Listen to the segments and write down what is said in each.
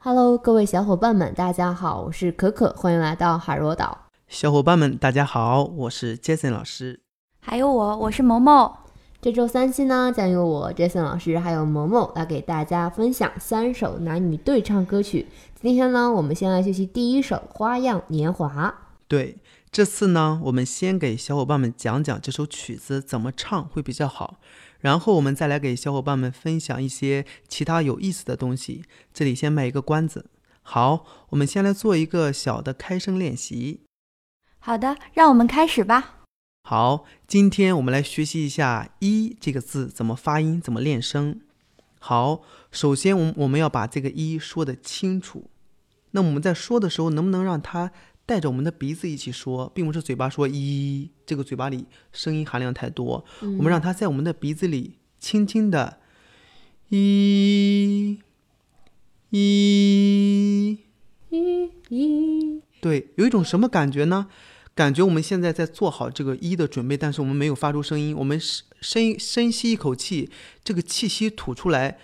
Hello，各位小伙伴们，大家好，我是可可，欢迎来到海螺岛。小伙伴们，大家好，我是 Jason 老师。还有我，我是萌萌。这周三期呢，将由我 Jason 老师还有萌萌来给大家分享三首男女对唱歌曲。今天呢，我们先来学习第一首《花样年华》。对，这次呢，我们先给小伙伴们讲讲这首曲子怎么唱会比较好，然后我们再来给小伙伴们分享一些其他有意思的东西。这里先卖一个关子。好，我们先来做一个小的开声练习。好的，让我们开始吧。好，今天我们来学习一下“一”这个字怎么发音，怎么练声。好，首先我们我们要把这个“一”说的清楚。那我们在说的时候，能不能让它带着我们的鼻子一起说，并不是嘴巴说“一”，这个嘴巴里声音含量太多。我们让它在我们的鼻子里轻轻的“一”，一，一，一。对，有一种什么感觉呢？感觉我们现在在做好这个一的准备，但是我们没有发出声音。我们深深深吸一口气，这个气息吐出来，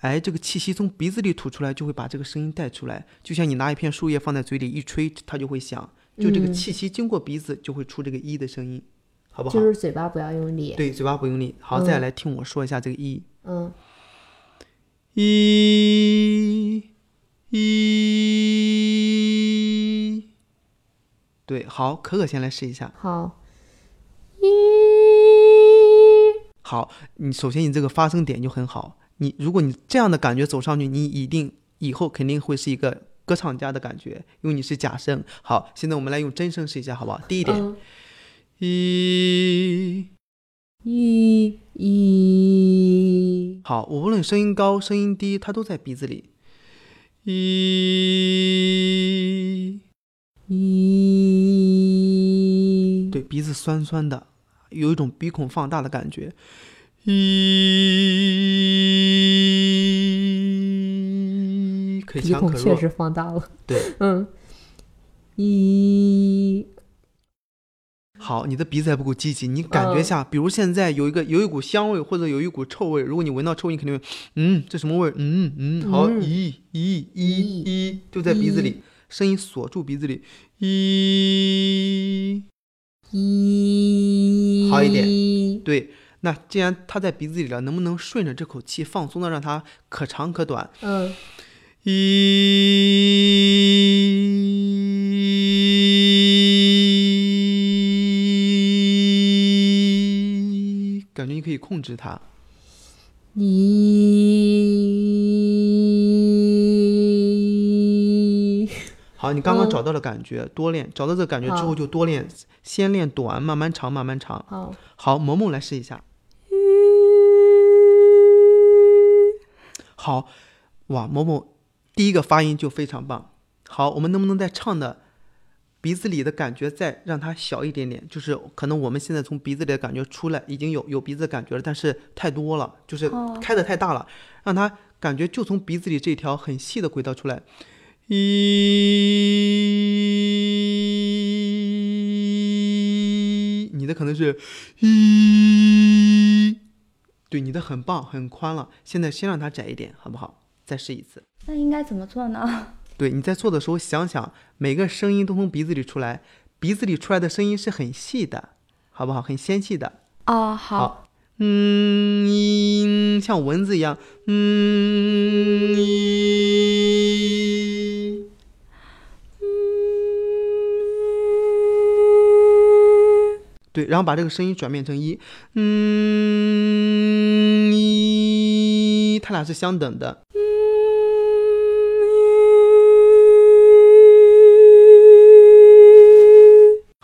哎，这个气息从鼻子里吐出来，就会把这个声音带出来。就像你拿一片树叶放在嘴里一吹，它就会响。就这个气息经过鼻子，就会出这个一的声音，好不好？就是嘴巴不要用力。对，嘴巴不用力。好，再来听我说一下这个一。嗯。一，一。对，好，可可先来试一下。好，一。好，你首先你这个发声点就很好。你如果你这样的感觉走上去，你一定以后肯定会是一个歌唱家的感觉，因为你是假声。好，现在我们来用真声试一下，好不好？第一点，一，一，一。好，我无论声音高声音低，它都在鼻子里。一。一，对，鼻子酸酸的，有一种鼻孔放大的感觉。一，鼻孔确实放大了。对，嗯，一。好，你的鼻子还不够积极，你感觉一下，比如现在有一个有一股香味或者有一股臭味，如果你闻到臭，你肯定会，嗯，这什么味？嗯嗯，好，咦咦咦咦，就在鼻子里。声音锁住鼻子里，一，一，好一点。对，那既然它在鼻子里了，能不能顺着这口气放松的让它可长可短？嗯，一，感觉你可以控制它。一。好，你刚刚找到了感觉，多练，找到这个感觉之后就多练，先练短，慢慢长，慢慢长。好，好，萌萌来试一下。好，哇，萌萌第一个发音就非常棒。好，我们能不能再唱的鼻子里的感觉再让它小一点点？就是可能我们现在从鼻子里的感觉出来已经有有鼻子的感觉了，但是太多了，就是开的太大了，让它感觉就从鼻子里这条很细的轨道出来。一，你的可能是一，对，你的很棒，很宽了。现在先让它窄一点，好不好？再试一次。那应该怎么做呢？对，你在做的时候想想，每个声音都从鼻子里出来，鼻子里出来的声音是很细的，好不好？很纤细的。哦，好。嗯，像蚊子一样。嗯。对，然后把这个声音转变成一，嗯，一，它俩是相等的。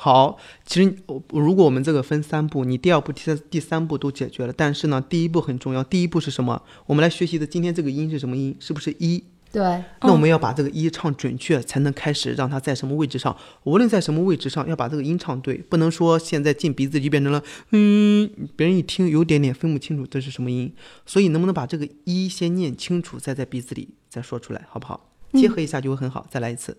好，其实如果我们这个分三步，你第二步、第三、第三步都解决了，但是呢，第一步很重要。第一步是什么？我们来学习的今天这个音是什么音？是不是一？对，那我们要把这个一唱准确，才能开始让它在什么位置上。无论在什么位置上，要把这个音唱对，不能说现在进鼻子就变成了嗯，别人一听有点点分不清楚这是什么音。所以能不能把这个一先念清楚，再在鼻子里再说出来，好不好？结合一下就会很好。再来一次，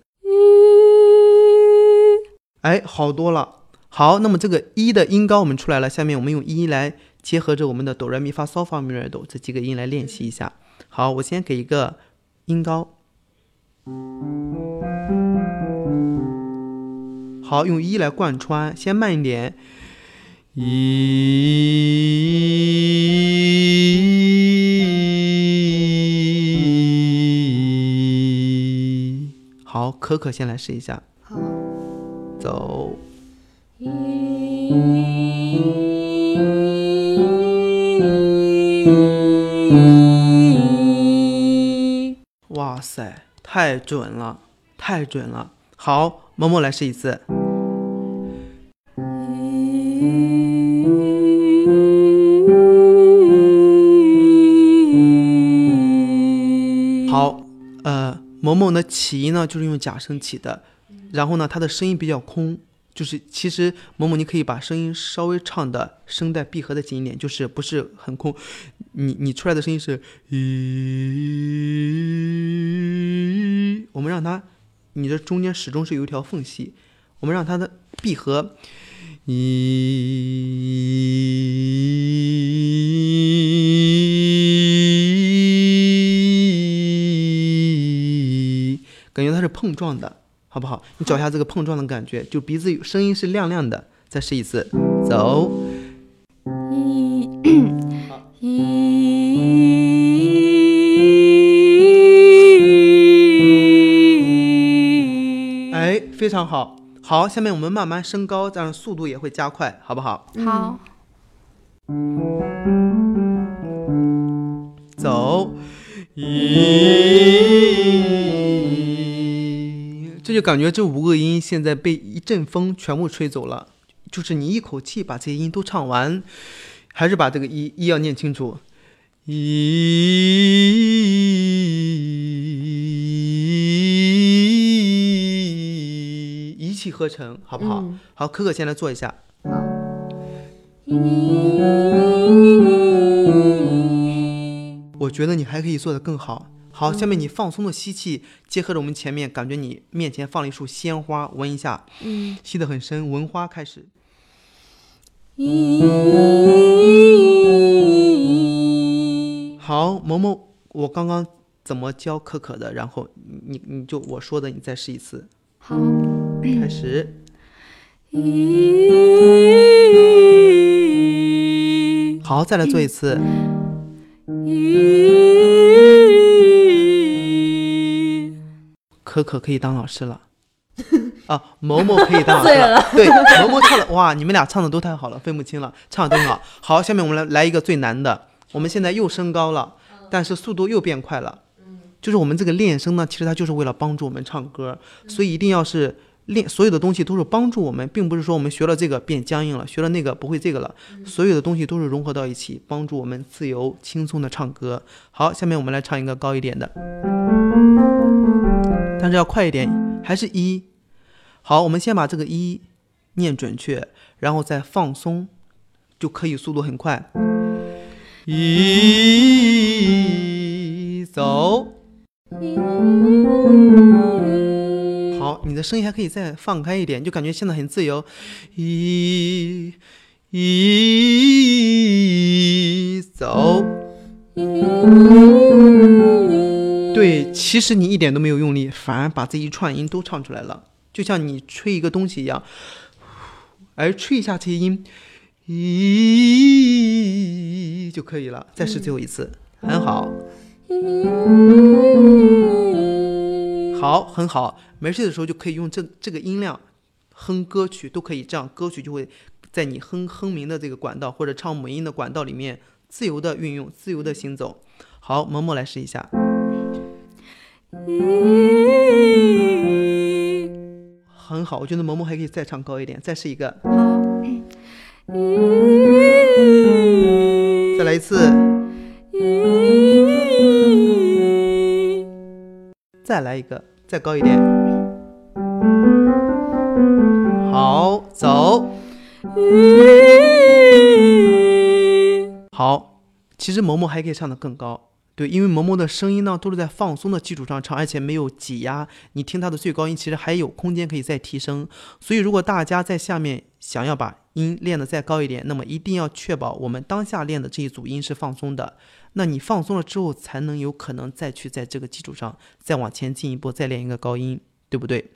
哎，好多了。好，那么这个一的音高我们出来了，下面我们用一来结合着我们的哆来咪发嗦发咪来哆这几个音来练习一下。好，我先给一个。音高，好，用一来贯穿，先慢一点。一，好，可可先来试一下，走。哇塞，太准了，太准了！好，萌萌来试一次。好，呃，萌萌的起音呢，就是用假声起的，然后呢，它的声音比较空，就是其实某某你可以把声音稍微唱的声带闭合的紧一点，就是不是很空，你你出来的声音是咦，我们让它，你这中间始终是有一条缝隙，我们让它的闭合，咦，感觉它是碰撞的，好不好？你找一下这个碰撞的感觉，就鼻子有声音是亮亮的。再试一次，走。一，一哎，非常好，好，下面我们慢慢升高，这样速度也会加快，好不好？好，走，咦，这就感觉这五个音现在被一阵风全部吹走了，就是你一口气把这些音都唱完，还是把这个一一要念清楚，一一气呵成，好不好？嗯好，可可先来做一下。好，我觉得你还可以做得更好。好，下面你放松的吸气，结合着我们前面，感觉你面前放了一束鲜花，闻一下，嗯，吸得很深，闻花开始。好，萌萌，我刚刚怎么教可可的？然后你你就我说的，你再试一次，好，开始。好，再来做一次。可可可以当老师了。啊，某某可以当老师醉了对，某某唱的哇，你们俩唱的都太好了，分不清了，唱的都很好。好，下面我们来来一个最难的，我们现在又升高了，但是速度又变快了。就是我们这个练声呢，其实它就是为了帮助我们唱歌，所以一定要是练所有的东西都是帮助我们，并不是说我们学了这个变僵硬了，学了那个不会这个了，所有的东西都是融合到一起，帮助我们自由轻松的唱歌。好，下面我们来唱一个高一点的，但是要快一点，还是一。好，我们先把这个一念准确，然后再放松，就可以速度很快。一走。好，你的声音还可以再放开一点，就感觉现在很自由。一一走。对，其实你一点都没有用力，反而把这一串音都唱出来了，就像你吹一个东西一样，而吹一下这些音，一就可以了。再试最后一次，很好。好，很好。没事的时候就可以用这这个音量哼歌曲，都可以，这样歌曲就会在你哼哼鸣的这个管道或者唱母音的管道里面自由的运用，自由的行走。好，萌萌来试一下。很好，我觉得萌萌还可以再唱高一点，再试一个，好，再来一次，再来一个，再高一点。好，走。好，其实萌萌还可以唱得更高，对，因为萌萌的声音呢都是在放松的基础上唱，而且没有挤压，你听它的最高音其实还有空间可以再提升。所以如果大家在下面想要把音练得再高一点，那么一定要确保我们当下练的这一组音是放松的。那你放松了之后，才能有可能再去在这个基础上再往前进一步，再练一个高音，对不对？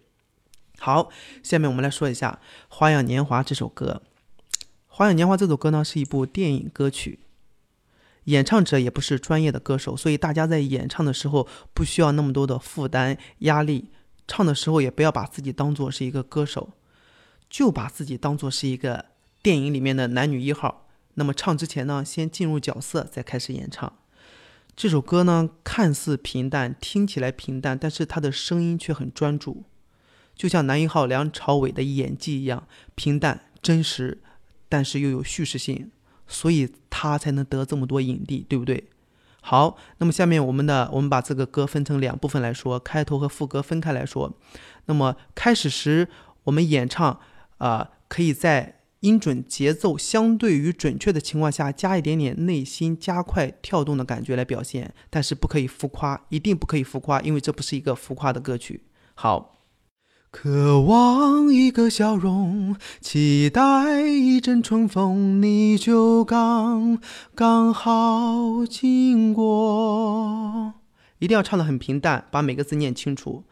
好，下面我们来说一下《花样年华》这首歌。《花样年华》这首歌呢，是一部电影歌曲，演唱者也不是专业的歌手，所以大家在演唱的时候不需要那么多的负担压力，唱的时候也不要把自己当做是一个歌手，就把自己当做是一个电影里面的男女一号。那么唱之前呢，先进入角色，再开始演唱。这首歌呢，看似平淡，听起来平淡，但是他的声音却很专注，就像男一号梁朝伟的演技一样平淡真实，但是又有叙事性，所以他才能得这么多影帝，对不对？好，那么下面我们的我们把这个歌分成两部分来说，开头和副歌分开来说。那么开始时我们演唱啊，可以在。音准节奏相对于准确的情况下，加一点点内心加快跳动的感觉来表现，但是不可以浮夸，一定不可以浮夸，因为这不是一个浮夸的歌曲。好，渴望一个笑容，期待一阵春风，你就刚刚好经过。一定要唱的很平淡，把每个字念清楚。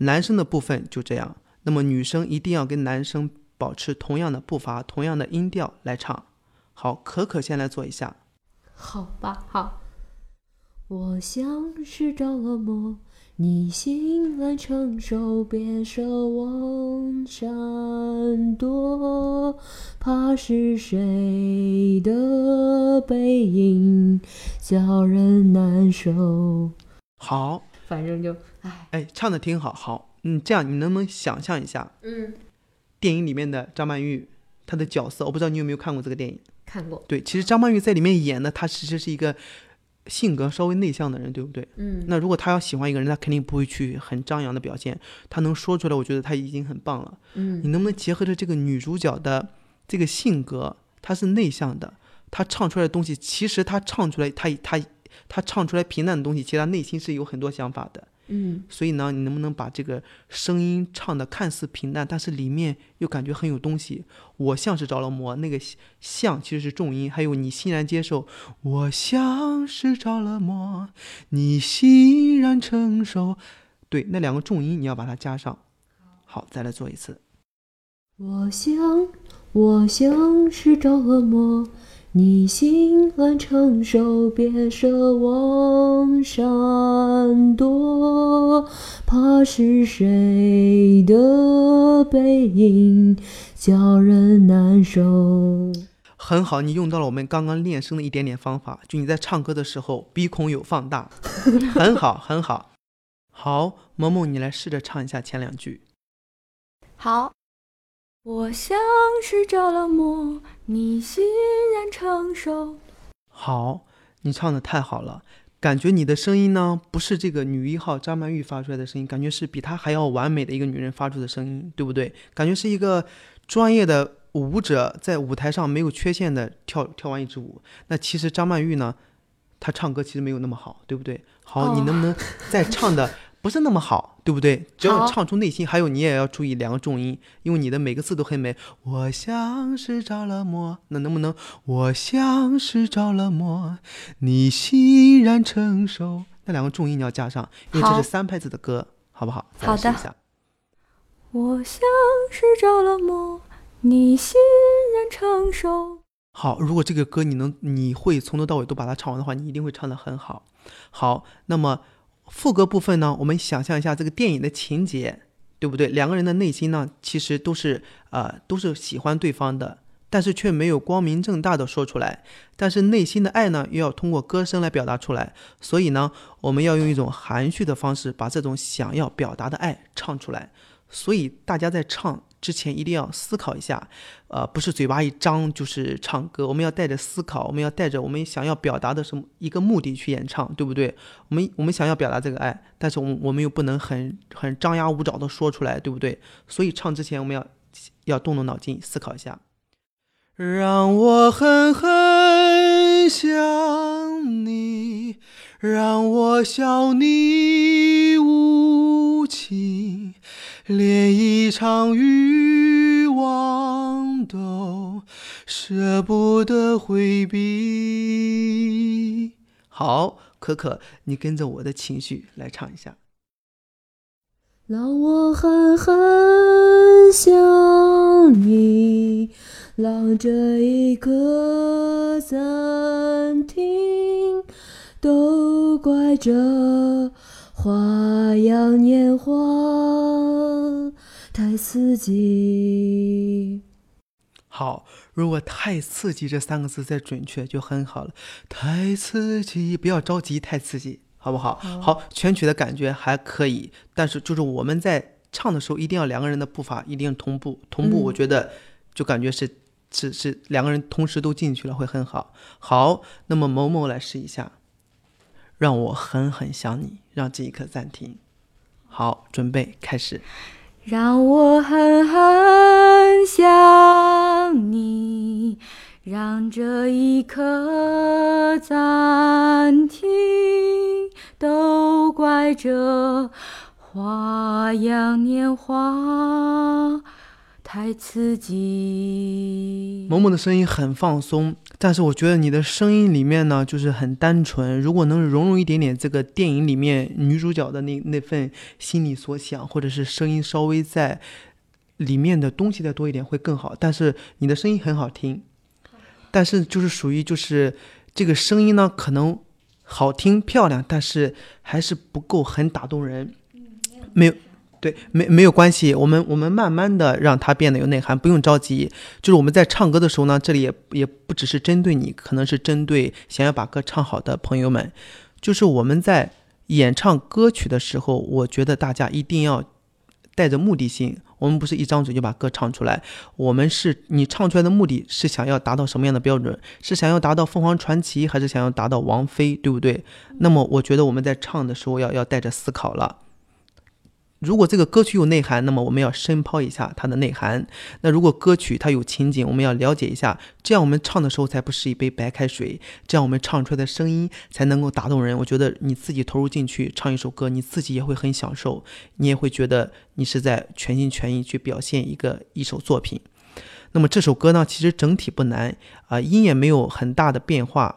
男生的部分就这样，那么女生一定要跟男生。保持同样的步伐，同样的音调来唱。好，可可先来做一下。好吧，好。我像是着了魔，你醒来承受，别奢望闪躲，怕是谁的背影叫人难受。好，反正就哎哎，唱的挺好。好，嗯，这样你能不能想象一下？嗯。电影里面的张曼玉，她的角色，我不知道你有没有看过这个电影？看过。对，其实张曼玉在里面演的，她其实是一个性格稍微内向的人，对不对？嗯。那如果他要喜欢一个人，他肯定不会去很张扬的表现，他能说出来，我觉得他已经很棒了。嗯。你能不能结合着这个女主角的这个性格，她是内向的，她唱出来的东西，其实她唱出来，她她她唱出来平淡的东西，其实她内心是有很多想法的。嗯，所以呢，你能不能把这个声音唱的看似平淡，但是里面又感觉很有东西？我像是着了魔，那个像其实是重音，还有你欣然接受。我像是着了魔，你欣然承受。对，那两个重音你要把它加上。好，再来做一次。我想，我像是着了魔。你心安承受，别奢望闪躲，怕是谁的背影叫人难受。很好，你用到了我们刚刚练声的一点点方法，就你在唱歌的时候鼻孔有放大，很好，很好。好，萌萌，你来试着唱一下前两句。好。我像是着了魔，你欣然承受。好，你唱的太好了，感觉你的声音呢，不是这个女一号张曼玉发出来的声音，感觉是比她还要完美的一个女人发出的声音，对不对？感觉是一个专业的舞者在舞台上没有缺陷的跳跳完一支舞。那其实张曼玉呢，她唱歌其实没有那么好，对不对？好，你能不能再唱的？不是那么好，对不对？只要唱出内心，还有你也要注意两个重音，因为你的每个字都很美。我像是着了魔，那能不能？我像是着了魔，你欣然承受。那两个重音你要加上，因为这是三拍子的歌，好不好？好的。我像是着了魔，你欣然承受。好，如果这个歌你能，你会从头到尾都把它唱完的话，你一定会唱得很好。好，那么。副歌部分呢，我们想象一下这个电影的情节，对不对？两个人的内心呢，其实都是呃都是喜欢对方的，但是却没有光明正大的说出来。但是内心的爱呢，又要通过歌声来表达出来。所以呢，我们要用一种含蓄的方式，把这种想要表达的爱唱出来。所以大家在唱。之前一定要思考一下，呃，不是嘴巴一张就是唱歌，我们要带着思考，我们要带着我们想要表达的什么一个目的去演唱，对不对？我们我们想要表达这个爱，但是我们我们又不能很很张牙舞爪的说出来，对不对？所以唱之前我们要要动动脑筋思考一下。让我狠狠想你，让我笑你无情。连一场欲望都舍不得回避。好，可可，你跟着我的情绪来唱一下。让我狠狠想你，让这一刻暂停，都怪这花样年华太刺激。好，如果“太刺激”这三个字再准确就很好了。太刺激，不要着急，太刺激，好不好？好，全曲的感觉还可以，但是就是我们在唱的时候，一定要两个人的步伐一定同步，同步，我觉得就感觉是是是两个人同时都进去了，会很好。好，那么某某来试一下，让我狠狠想你，让这一刻暂停。好，准备开始。让我狠狠想你，让这一刻暂停，都怪这花样年华太刺激。萌萌的声音很放松，但是我觉得你的声音里面呢，就是很单纯。如果能融入一点点这个电影里面女主角的那那份心里所想，或者是声音稍微在里面的东西再多一点，会更好。但是你的声音很好听，但是就是属于就是这个声音呢，可能好听漂亮，但是还是不够很打动人，没有。对，没没有关系，我们我们慢慢的让它变得有内涵，不用着急。就是我们在唱歌的时候呢，这里也也不只是针对你，可能是针对想要把歌唱好的朋友们。就是我们在演唱歌曲的时候，我觉得大家一定要带着目的性。我们不是一张嘴就把歌唱出来，我们是你唱出来的目的是想要达到什么样的标准？是想要达到凤凰传奇，还是想要达到王菲，对不对？那么我觉得我们在唱的时候要要带着思考了。如果这个歌曲有内涵，那么我们要深抛一下它的内涵。那如果歌曲它有情景，我们要了解一下，这样我们唱的时候才不是一杯白开水，这样我们唱出来的声音才能够打动人。我觉得你自己投入进去唱一首歌，你自己也会很享受，你也会觉得你是在全心全意去表现一个一首作品。那么这首歌呢，其实整体不难啊，音也没有很大的变化。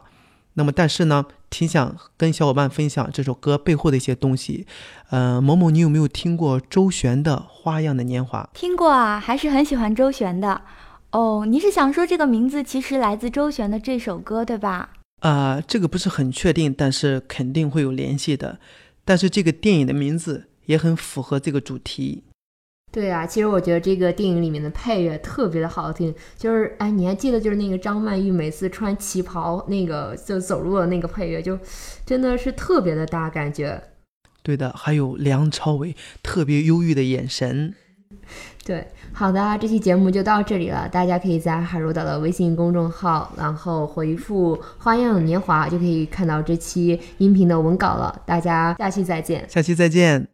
那么但是呢？挺想跟小伙伴分享这首歌背后的一些东西。呃，某某，你有没有听过周璇的《花样的年华》？听过啊，还是很喜欢周璇的。哦，你是想说这个名字其实来自周璇的这首歌，对吧？啊，这个不是很确定，但是肯定会有联系的。但是这个电影的名字也很符合这个主题。对啊，其实我觉得这个电影里面的配乐特别的好听，就是哎，你还记得就是那个张曼玉每次穿旗袍那个就走路的那个配乐，就真的是特别的大感觉。对的，还有梁朝伟特别忧郁的眼神。对，好的，这期节目就到这里了，大家可以在海如岛的微信公众号，然后回复“花样年华”就可以看到这期音频的文稿了。大家下期再见，下期再见。